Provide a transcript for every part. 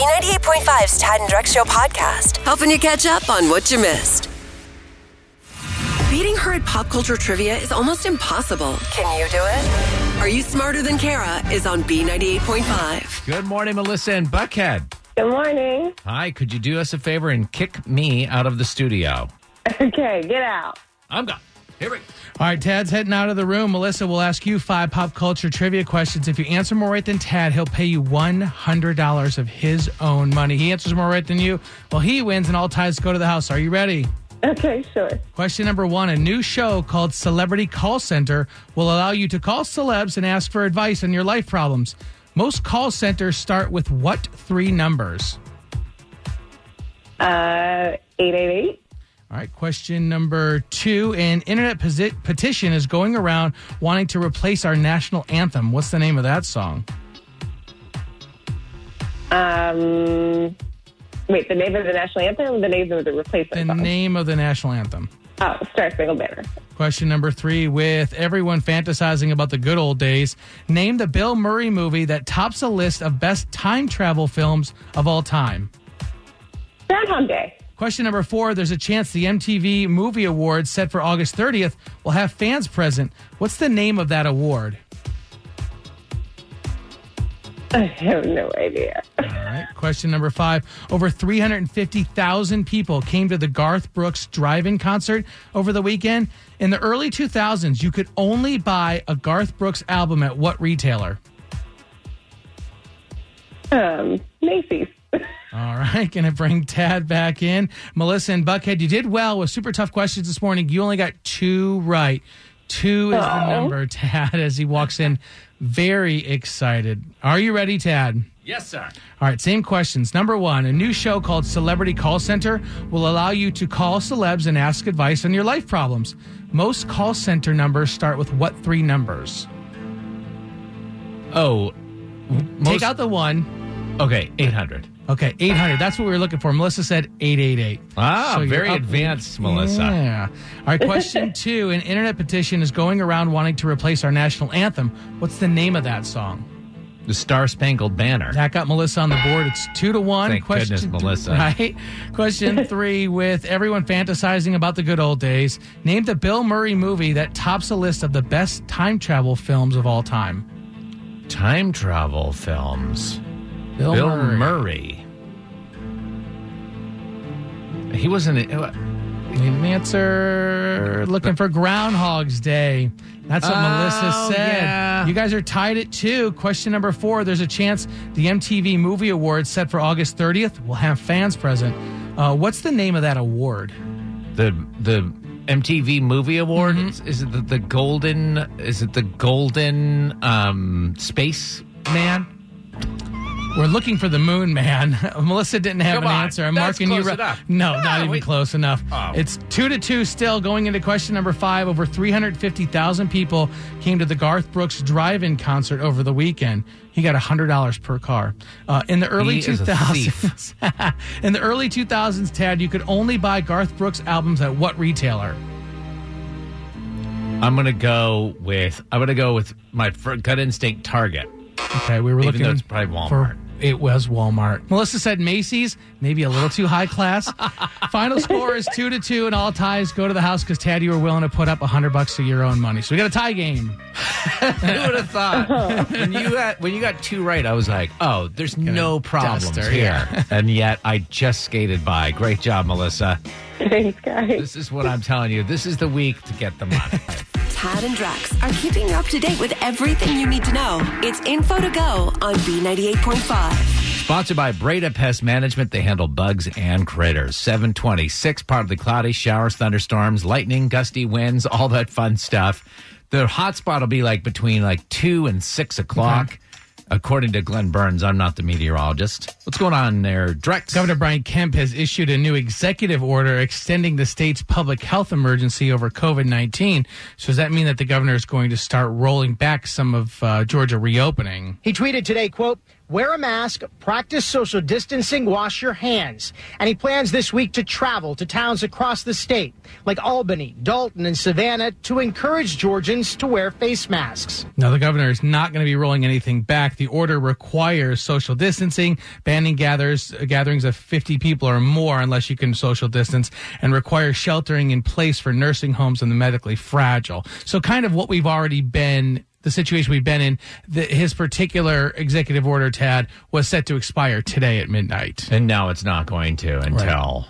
B98.5's Tad and Drex Show podcast, helping you catch up on what you missed. Beating her at pop culture trivia is almost impossible. Can you do it? Are You Smarter Than Kara is on B98.5. Good morning, Melissa and Buckhead. Good morning. Hi, could you do us a favor and kick me out of the studio? Okay, get out. I'm gone. Here we go. All right, Tad's heading out of the room. Melissa will ask you five pop culture trivia questions. If you answer more right than Tad, he'll pay you $100 of his own money. He answers more right than you. Well, he wins, and all ties go to the house. Are you ready? Okay, sure. Question number one A new show called Celebrity Call Center will allow you to call celebs and ask for advice on your life problems. Most call centers start with what three numbers? Uh, 888. All right, question number two. An internet posi- petition is going around wanting to replace our national anthem. What's the name of that song? Um, wait, the name of the national anthem or the name of the The replacement song? name of the national anthem. Oh, Star Spangled Banner. Question number three. With everyone fantasizing about the good old days, name the Bill Murray movie that tops a list of best time travel films of all time. Groundhog Day. Question number four. There's a chance the MTV Movie Awards set for August 30th will have fans present. What's the name of that award? I have no idea. All right. Question number five. Over 350,000 people came to the Garth Brooks drive in concert over the weekend. In the early 2000s, you could only buy a Garth Brooks album at what retailer? Um, Macy's. All right. Going to bring Tad back in. Melissa and Buckhead, you did well with super tough questions this morning. You only got two right. Two is the number, Tad, as he walks in very excited. Are you ready, Tad? Yes, sir. All right, same questions. Number one, a new show called Celebrity Call Center will allow you to call celebs and ask advice on your life problems. Most call center numbers start with what three numbers? Oh, Take out the one. okay, 800. Okay, 800. That's what we were looking for. Melissa said 888. Ah, So very up- advanced, Melissa. Yeah. All right, question two. An internet petition is going around wanting to replace our national anthem. What's the name of that song? The Star Spangled Banner. That got Melissa on the board. It's two to one. Thank goodness, Melissa. Right. Question three. With everyone fantasizing about the good old days, name the Bill Murray movie that tops a list of the best time travel films of all time. Time travel films. Bill, Bill Murray. Murray. He wasn't. Need an answer. Looking for Groundhog's Day. That's what Oh, Melissa said. yeah. You guys are tied at two. Question number four. There's a chance the MTV Movie Awards set for August 30th will have fans present. Uh, what's the name of that award? the the MTV Movie Award. Mm-hmm. Is, is it the, the golden? Is it the golden um, space man? We're looking for the moon man. Melissa didn't have Come an on. answer. I'm That's marking you. close enough. No, Ah, not even wait. close enough. Oh. It's two to two still. Going into question number five, over 350,000 people came to the Garth Brooks drive-in concert over the weekend. He got $100 per car. Uh, in the early He is a 2000s, in the early 2000s, Tad, you could only buy Garth Brooks albums at what retailer? I'm gonna go with. I'm gonna go with my fir- gut instinct. Target. Okay, we were Even looking though it's probably Walmart. for it was Walmart. Melissa said Macy's, maybe a little too high class. Final score is two to two, and all ties go to the house because Tad, you were willing to put up a hundred bucks of your own money. So we got a tie game. Who would have thought? when you got when you got two right, I was like, oh, there's no problems duster, here. yeah. and yet I just skated by. Great job, Melissa. Thanks, guys. This is what I'm telling you. This is the week to get the money. Tad and Drex are keeping you up to date with everything you need to know. It's info to go on B98.5. Sponsored by Breda Pest Management. They handle bugs and critters. 726, partly cloudy, showers, thunderstorms, lightning, gusty winds, all that fun stuff. The hot spot will be like between like 2 and 6 o'clock. According to Glenn Burns, I'm not the meteorologist. What's going on there, Drex? Governor Brian Kemp has issued a new executive order extending the state's public health emergency over COVID 19. So, does that mean that the governor is going to start rolling back some of uh, Georgia reopening? He tweeted today, quote, wear a mask, practice social distancing, wash your hands. And he plans this week to travel to towns across the state, like Albany, Dalton, and Savannah, to encourage Georgians to wear face masks. Now, the governor is not going to be rolling anything back. The order requires social distancing, banning gathers, gatherings of 50 people or more unless you can social distance, and requires sheltering in place for nursing homes and the medically fragile. So, kind of what we've already been the situation we've been in, the, his particular executive order, Tad, was set to expire today at midnight, And now it's not going to until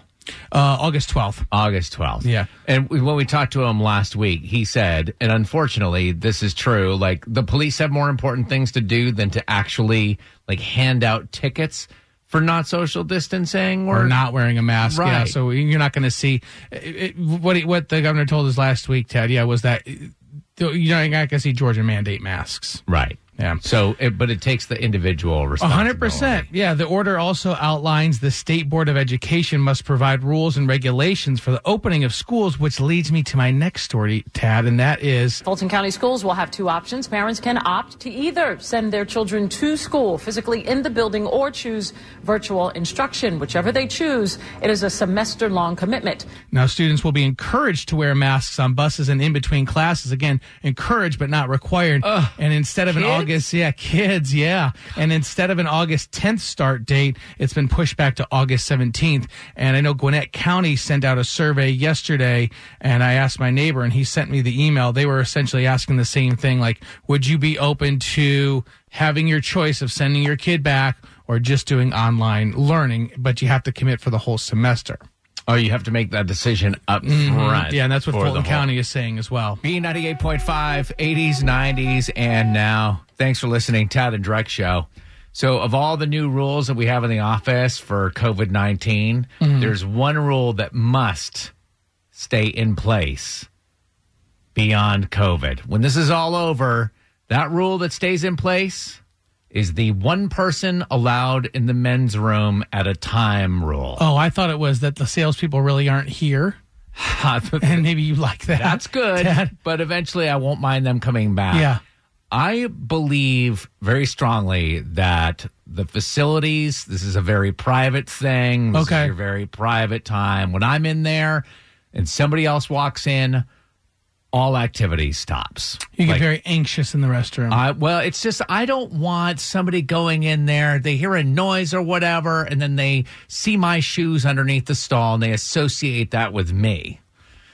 uh, August 12th. August 12th. Yeah. And we- when we talked to him last week, he said, and unfortunately, this is true, like the police have more important things to do than to actually like hand out tickets for not social distancing or, Or not wearing a mask, yeah. Right. So you're not going to see it, it- what he, what the governor told us last week, Ted. Yeah, was that you're not going to see Georgia mandate masks. Right. Yeah. So, it, but it takes the individual responsibility. hundred percent. Yeah. The order also outlines the state board of education must provide rules and regulations for the opening of schools, which leads me to my next story, Tad, and that is Fulton County Schools will have two options. Parents can opt to either send their children to school physically in the building or choose virtual instruction. Whichever they choose, it is a semester long commitment. now students will be encouraged to wear masks on buses and in between classes. Again, encouraged but not required. and instead of an kids? August, yeah, kids, yeah. And instead of an August 10th start date, it's been pushed back to August 17th. And I know Gwinnett County sent out a survey yesterday, and I asked my neighbor, and he sent me the email. They were essentially asking the same thing, like, would you be open to having your choice of sending your kid back or just doing online learning, but you have to commit for the whole semester? Oh, you have to make that decision up front. Mm-hmm. Yeah, and that's what for the Fulton whole- County is saying as well. B98.5, 80s, 90s, and now. Thanks for listening, Tad and Drex Show. So, of all the new rules that we have in the office for COVID 19, mm-hmm. there's one rule that must stay in place beyond COVID. When this is all over, that rule that stays in place is the one person allowed in the men's room at a time rule. Oh, I thought it was that the salespeople really aren't here, and maybe you like that. That's good, Dad. but eventually I won't mind them coming back. Yeah. I believe very strongly that the facilities, this is a very private thing. This Okay. is your very private time. When I'm in there and somebody else walks in, all activity stops. You get Like, very anxious in the restroom. I, well, it's just I don't want somebody going in there. They hear a noise or whatever, and then they see my shoes underneath the stall, and they associate that with me.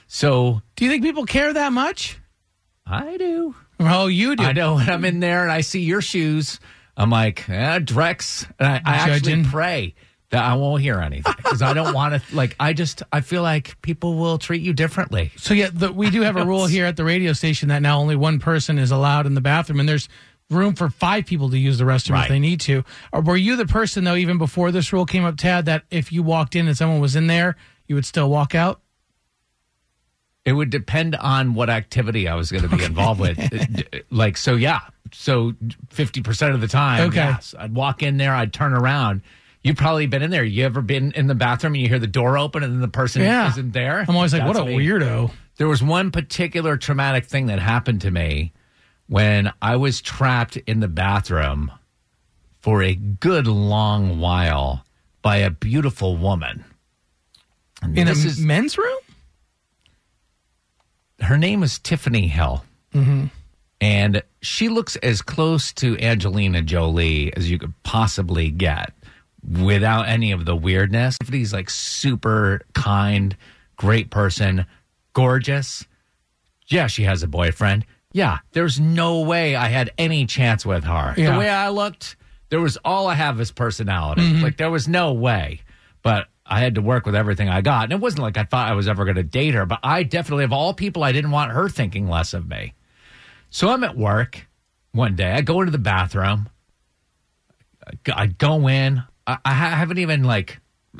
So do you think people care that much? I do. Oh, you do. I know when I'm in there and I see your shoes, I'm like, eh, Drex. And I, I actually Judging. pray that I won't hear anything because I don't want to, like, I just, I feel like people will treat you differently. So yeah, the, we do have a rule here at the radio station that now only one person is allowed in the bathroom, and there's room for five people to use the restroom Right. if they need to. Or were you the person though, even before this rule came up, Tad, that if you walked in and someone was in there, you would still walk out? It would depend on what activity I was going to be involved with. Like, so yeah. So 50% of the time, Okay. yes. I'd walk in there, I'd turn around. You've probably been in there. You ever been in the bathroom and you hear the door open and then the person Yeah. isn't there? I'm always like, That's what a me. weirdo. There was one particular traumatic thing that happened to me when I was trapped in the bathroom for a good long while by a beautiful woman. And In a is- men's room? Her name is Tiffany Hill. Mm-hmm. And she looks as close to Angelina Jolie as you could possibly get without any of the weirdness. Tiffany's like super kind, great person, gorgeous. Yeah, she has a boyfriend. Yeah, there's no way I had any chance with her. Yeah. The way I looked, there was all I have is personality. Mm-hmm. Like there was no way. But I had to work with everything I got. And it wasn't like I thought I was ever going to date her, but I definitely, of all people, I didn't want her thinking less of me. So I'm at work one day. I go into the bathroom. I go in. I, I haven't even like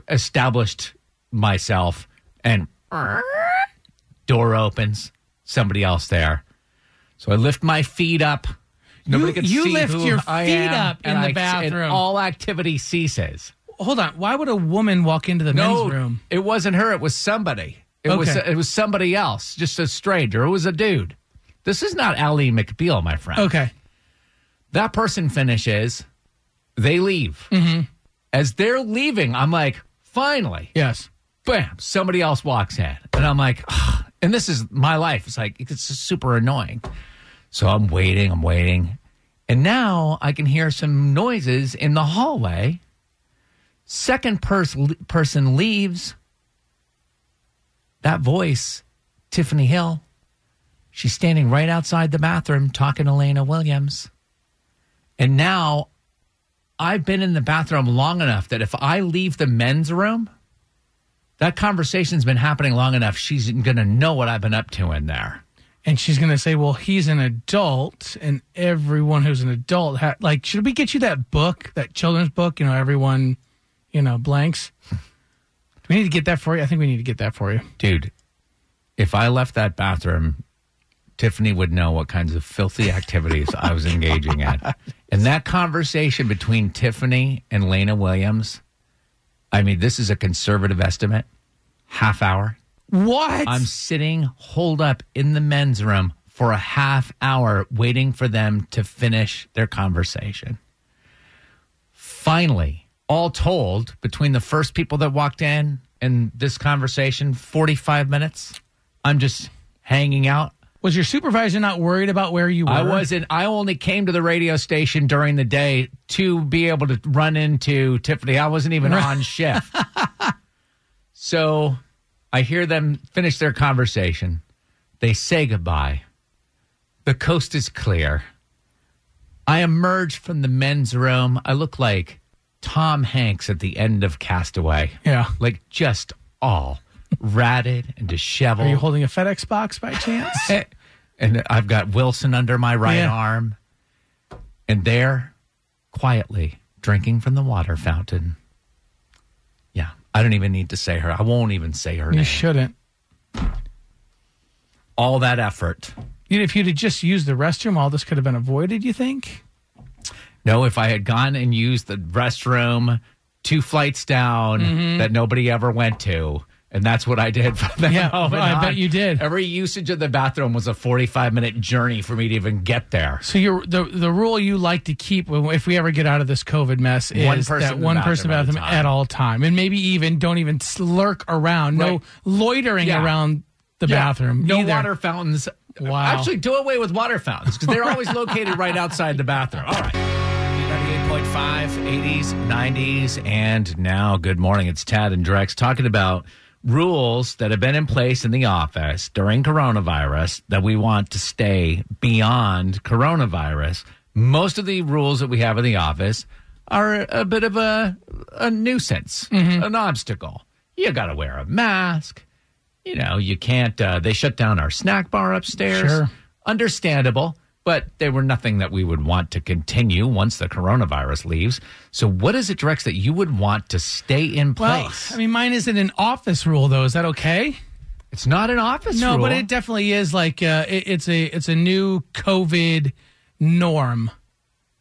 established myself, and door opens. Somebody else there. So I lift my feet up. Nobody can you see lift your feet am, up in the I- and bathroom. all activity ceases. Hold on. Why would a woman walk into the No, men's room? it wasn't her. It was somebody. It was it was somebody else, just a stranger. It was a dude. This is not Ally McBeal, my friend. Okay. That person finishes. They leave. Mm-hmm. As they're leaving, I'm like, finally, Yes. bam, somebody else walks in. And I'm like, "Ugh." and this is my life. It's like, it's super annoying. So I'm waiting, I'm waiting. And now I can hear some noises in the hallway. Second pers- person leaves. That voice, Tiffany Hill, she's standing right outside the bathroom talking to Lena Williams. And now I've been in the bathroom long enough that if I leave the men's room, that conversation's been happening long enough. She's going to know what I've been up to in there. And she's going to say, well, he's an adult, and everyone who's an adult, ha- like, should we get you that book, that children's book? You know, everyone, you know, blanks. Do we need to get that for you? I think we need to get that for you. Dude, if I left that bathroom, Tiffany would know what kinds of filthy activities I was engaging in. And that conversation between Tiffany and Lena Williams, I mean, this is a conservative estimate, half hour. What? I'm sitting holed up in the men's room for a half hour waiting for them to finish their conversation. Finally, all told, between the first people that walked in and this conversation, 45 minutes, I'm just hanging out. was your supervisor not worried about where you were? I wasn't, I only came to the radio station during the day to be able to run into Tiffany. I wasn't even on shift. so I hear them finish their conversation. They say goodbye. The coast is clear. I emerge from the men's room. I look like Tom Hanks at the end of Castaway. Yeah. Like just all ratted and disheveled. Are you holding a FedEx box by chance? and I've got Wilson under my right Yeah. arm. And there, quietly, drinking from the water fountain. Yeah, I don't even need to say her. I won't even say her you name. You shouldn't. All that effort. You- know, If you'd have just used the restroom, all this could have been avoided, you think? No, if I had gone and used the restroom two flights down Mm-hmm. that nobody ever went to, and that's what I did from that Yeah, moment I bet you did. Every usage of the bathroom was a 45 minute journey for me to even get there. So you're, the the rule you like to keep if we ever get out of this COVID mess is One person that one person bathroom at a bathroom time. at all time, and maybe even don't even lurk around, no loitering Yeah. around the Yeah, bathroom. No either. water fountains. Wow. Actually, do away with water fountains because they're always located right outside the bathroom. All right. 98.5, 80s, 90s, and now good morning. It's Tad and Drex talking about rules that have been in place in the office during coronavirus that we want to stay beyond coronavirus. Most of the rules that we have in the office are a bit of a, a nuisance, an obstacle. You got to wear a mask you know, you can't, uh, they shut down our snack bar upstairs. Sure. Understandable, but they were nothing that we would want to continue once the coronavirus leaves. So, what is it, Drex, that you would want to stay in place? Well? I mean, mine isn't an office rule though. Is that okay? it's not an office rule. No, rule. but it definitely is like uh, it, it's a it's a new COVID norm.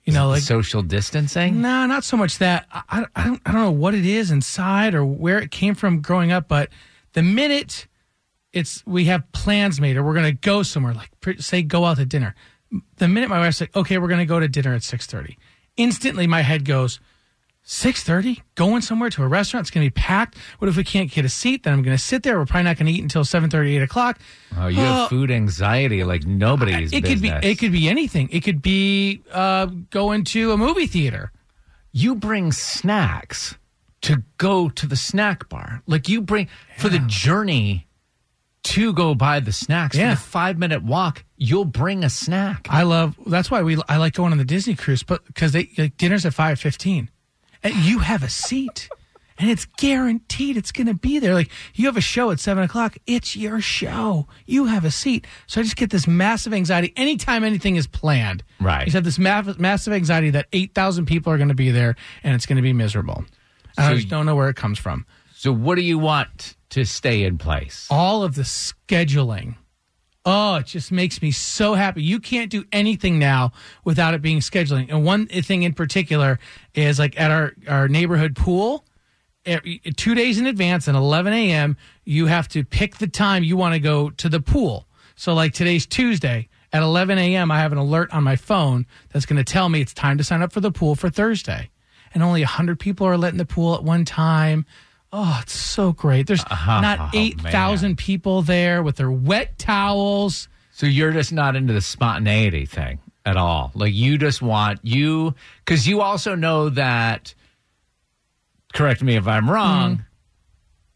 You know, like social distancing. No, not so much that. I, I, I don't I don't know what it is inside or where it came from growing up, but the minute it's we have plans made or we're gonna go somewhere, like say go out to dinner. The minute my wife like, okay, we're gonna go to dinner at six thirty, instantly my head goes. Six thirty, going somewhere to a restaurant. It's going to be packed. What if we can't get a seat? Then I'm going to sit there. We're probably not going to eat until 7:30, 8 o'clock. Oh, you have Oh. food anxiety like nobody's It could be. business. It could be anything. It could be uh, going to a movie theater. you bring snacks to go to the snack bar. Like you bring for the journey to go buy the snacks. Yeah. For the five minute walk, you'll bring a snack. I love. That's why we. I like going on the Disney cruise, but because they like, dinner's at five fifteen, and you have a seat, and it's guaranteed it's going to be there. Like you have a show at seven o'clock, it's your show. You have a seat, so I just get this massive anxiety anytime anything is planned. Right. You just have this ma- massive anxiety that eight thousand people are going to be there, and it's going to be miserable. And I just don't know where it comes from. So, what do you want to stay in place? all of the scheduling. Oh, it just makes me so happy. You can't do anything now without it being scheduling. And one thing in particular is like at our, our neighborhood pool, eh, two days in advance at 11 a.m., you have to pick the time you want to go to the pool. So, like today's Tuesday at 11 a.m., I have an alert on my phone that's going to tell me it's time to sign up for the pool for Thursday. and only 100 people are let in the pool at one time. Oh, it's so great. There's uh-huh. not Oh, 8,000 people there with their wet towels. So you're just not into the spontaneity thing at all. Like you just want you because you also know that. Correct me if I'm wrong. Mm-hmm.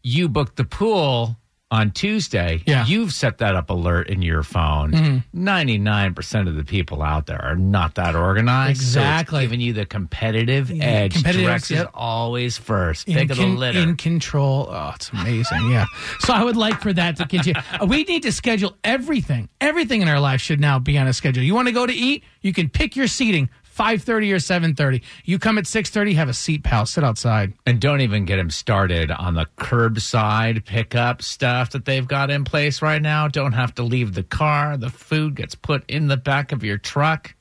You booked the pool on Tuesday. Mm-hmm. Yeah. Mm-hmm. You've set that up alert in your phone. 99% of the people out there are not that organized. So Exactly. giving you the competitive edge. competitive Drex edge, is yep. always first. in, Pick of the litter. in control. Oh, it's amazing. Yeah. so I would like for that to continue. Uh, we need to schedule everything. Everything in our life should now be on a schedule. You want to go to eat? You can pick your seating. 5:30 or 7:30. You come at 6:30, have a seat, pal. Sit outside. And don't even get him started on the curbside pickup stuff that they've got in place right now. Don't have to leave the car. The food gets put in the back of your truck.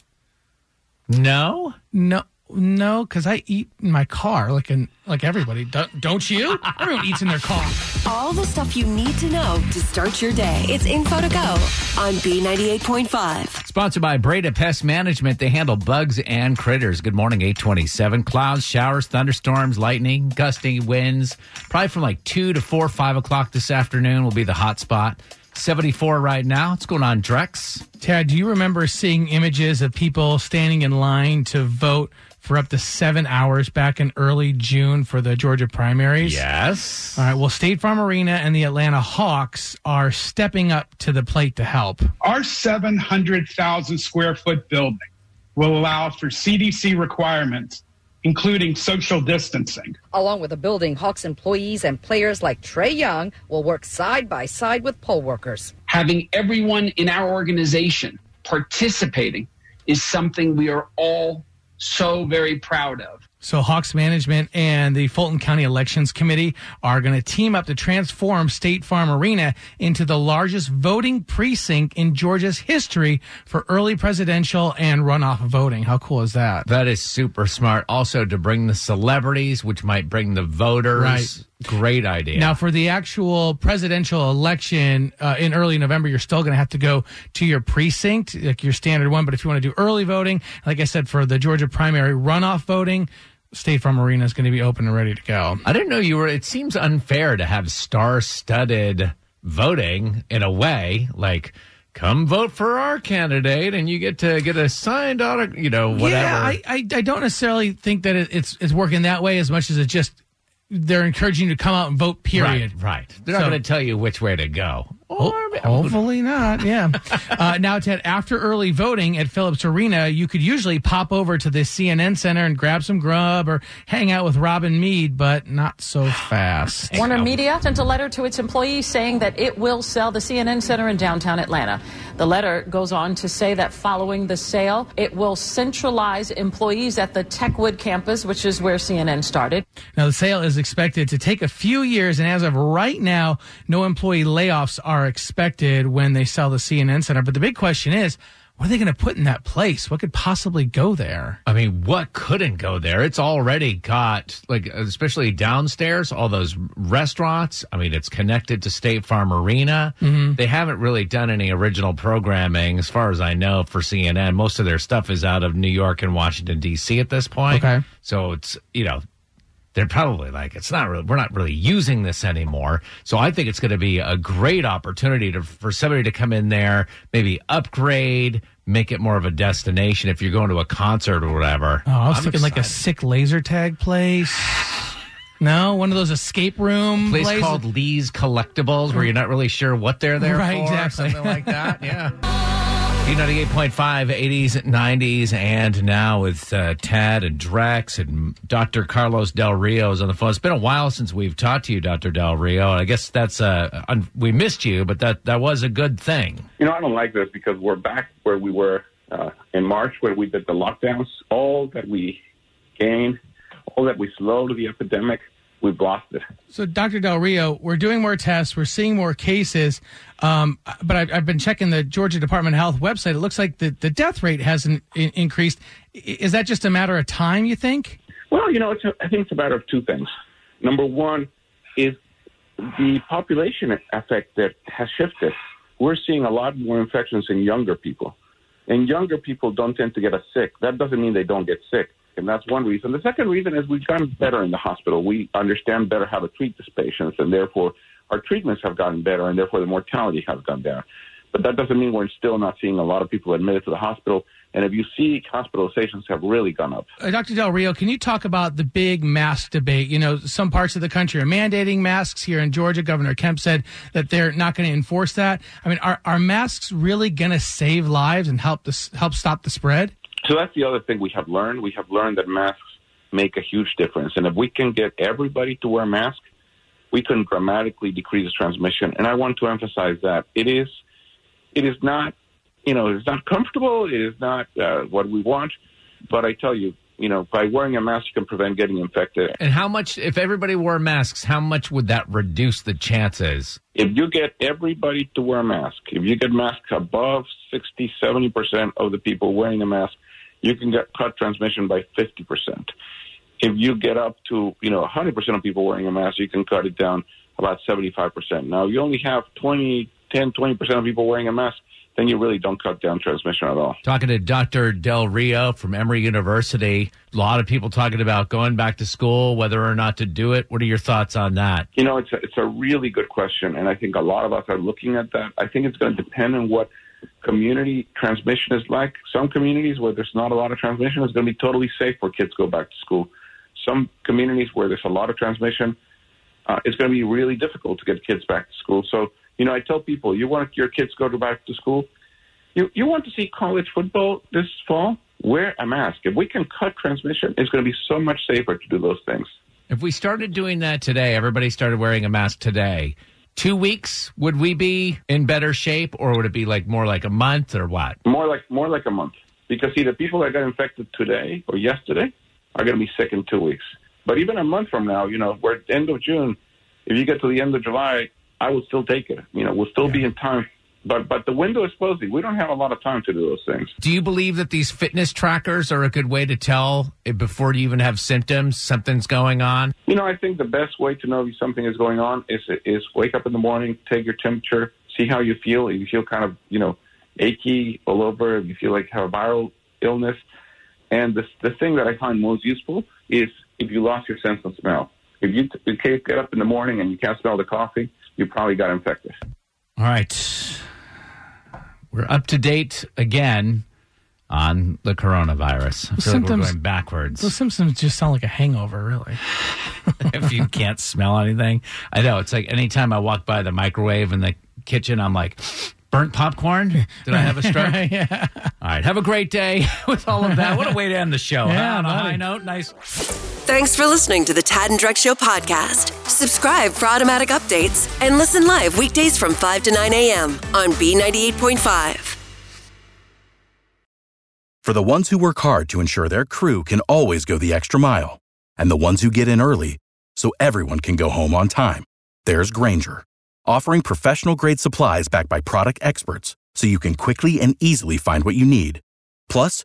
No? No, no, because I eat in my car like in like everybody. Don't, don't you? Everyone eats in their car. All the stuff you need to know to start your day. It's info to go on B98.5. Sponsored by Breda Pest Management. They handle bugs and critters. Good morning, 827. Clouds, showers, thunderstorms, lightning, gusty winds. Probably from like 2 to 4, 5 o'clock this afternoon will be the hot spot. 74 right now. What's going on, Drex? Tad, do you remember seeing images of people standing in line to vote for up to seven hours back in early June for the Georgia primaries? Yes. All right. Well, State Farm Arena and the Atlanta Hawks are stepping up to the plate to help. Our 700,000 square foot building will allow for CDC requirements, including social distancing. Along with the building, Hawks employees and players like Trae Young will work side by side with poll workers. having everyone in our organization participating is something we are all so very proud of. So, Hawks management and the Fulton County Elections Committee are going to team up to transform State Farm Arena into the largest voting precinct in Georgia's history for early presidential and runoff voting. How cool is that? That is super smart. Also, to bring the celebrities, which might bring the voters. Right. Great idea. Now, for the actual presidential election uh, in early November, you're still going to have to go to your precinct, like your standard one. But if you want to do early voting, like I said, for the Georgia primary runoff voting, State Farm Arena is going to be open and ready to go. I didn't know you were. It seems unfair to have star-studded voting in a way. Like, come vote for our candidate, and you get to get a signed autograph. You know, whatever. Yeah, I, I, I don't necessarily think that it, it's it's working that way as much as it just they're encouraging you to come out and vote. Period. Right, right. They're not going to tell you which way to go. Ho- Or- hopefully not. Yeah. uh, now, Ted, after early voting at Phillips Arena, you could usually pop over to the CNN Center and grab some grub or hang out with Robin Meade, but not so fast. Warner Media sent a letter to its employees saying that it will sell the CNN Center in downtown Atlanta. The letter goes on to say that following the sale, it will centralize employees at the Techwood campus, which is where CNN started. Now, the sale is expected to take a few years, and as of right now, no employee layoffs are expected when they sell the CNN Center. But the big question is, what are they going to put in that place? What could possibly go there? I mean, what couldn't go there? It's already got like, especially downstairs, all those restaurants. I mean, it's connected to State Farm Arena. Mm-hmm. They haven't really done any original programming, as far as I know, for CNN. Most of their stuff is out of New York and Washington D.C. at this point. Okay. so it's you know. They're probably like, it's not really, we're not really using this anymore. So I think it's going to be a great opportunity to, for somebody to come in there, maybe upgrade, make it more of a destination if you're going to a concert or whatever. Oh, I was I'm thinking like a sick laser tag place. No, one of those escape room place places. called Lee's Collectibles where you're not really sure what they're there Right, for. exactly. Something like that. Yeah. B98.5, 80s, 90s, and now with uh, Tad and Drex and Dr. Carlos Del Rio is on the phone. It's been a while since we've talked to you, Dr. Del Rio. I guess that's, uh, un- we missed you, but that, that was a good thing. You know, I don't like this because we're back where we were uh, in March, where we did the lockdowns. All that we gained, all that we slowed the epidemic, we've lost it. So, Dr. Del Rio, we're doing more tests, we're seeing more cases, um, but I've, I've been checking the Georgia Department of Health website. It looks like the, the death rate hasn't in, increased. Is that just a matter of time, you think? Well, you know, it's a, I think it's a matter of two things. Number one is the population effect that has shifted. We're seeing a lot more infections in younger people. And younger people don't tend to get as sick. That doesn't mean they don't get sick. And that's one reason. The second reason is we've gotten better in the hospital. We understand better how to treat these patients, and therefore our treatments have gotten better, and therefore the mortality has gone down. But that doesn't mean we're still not seeing a lot of people admitted to the hospital. And if you see, hospitalizations have really gone up. Uh, Dr. Del Rio, can you talk about the big mask debate? You know, some parts of the country are mandating masks. Here in Georgia, Governor Kemp said that they're not going to enforce that. I mean, are, are masks really going to save lives and help this, help stop the spread? So that's the other thing we have learned. We have learned that masks make a huge difference. And if we can get everybody to wear masks, we can dramatically decrease the transmission. And I want to emphasize that it is, it is not you know, it's not comfortable. It is not uh, what we want. But I tell you, you know, by wearing a mask, you can prevent getting infected. And how much, if everybody wore masks, how much would that reduce the chances? If you get everybody to wear a mask, if you get masks above 60, 70% of the people wearing a mask, you can get cut transmission by 50%. If you get up to, you know, 100% of people wearing a mask, you can cut it down about 75%. Now, you only have 20, 10, 20% of people wearing a mask then you really don't cut down transmission at all. Talking to Dr. Del Rio from Emory University, a lot of people talking about going back to school, whether or not to do it. What are your thoughts on that? You know, it's a, it's a really good question, and I think a lot of us are looking at that. I think it's going to depend on what community transmission is like. Some communities where there's not a lot of transmission is going to be totally safe for kids go back to school. Some communities where there's a lot of transmission, uh, it's going to be really difficult to get kids back to school. So you know, I tell people, you want your kids to go to back to school. You you want to see college football this fall? Wear a mask. If we can cut transmission, it's going to be so much safer to do those things. If we started doing that today, everybody started wearing a mask today. Two weeks, would we be in better shape, or would it be like more like a month, or what? More like more like a month, because see, the people that got infected today or yesterday are going to be sick in two weeks. But even a month from now, you know, we're at the end of June. If you get to the end of July, I would still take it. You know, we'll still yeah. be in time. But but the window is closing. We don't have a lot of time to do those things. Do you believe that these fitness trackers are a good way to tell before you even have symptoms something's going on? You know, I think the best way to know if something is going on is is wake up in the morning, take your temperature, see how you feel. If you feel kind of you know achy all over, if you feel like you have a viral illness, and the the thing that I find most useful is if you lost your sense of smell. If you, t- get up in the morning and you can't smell the coffee, you probably got infected. All right. We're up to date again on the coronavirus. I feel symptoms, like we're going backwards. Those symptoms just sound like a hangover, really. if you can't smell anything, I know. It's like anytime I walk by the microwave in the kitchen, I'm like, burnt popcorn? Did I have a stroke? yeah. All right. Have a great day with all of that. What a way to end the show. Yeah, huh? On a high note. Nice. Thanks for listening to the Tad and Drex Show podcast. Subscribe for automatic updates and listen live weekdays from 5 to 9 a.m. on B98.5. For the ones who work hard to ensure their crew can always go the extra mile, and the ones who get in early so everyone can go home on time, there's Grainger offering professional grade supplies backed by product experts so you can quickly and easily find what you need. Plus,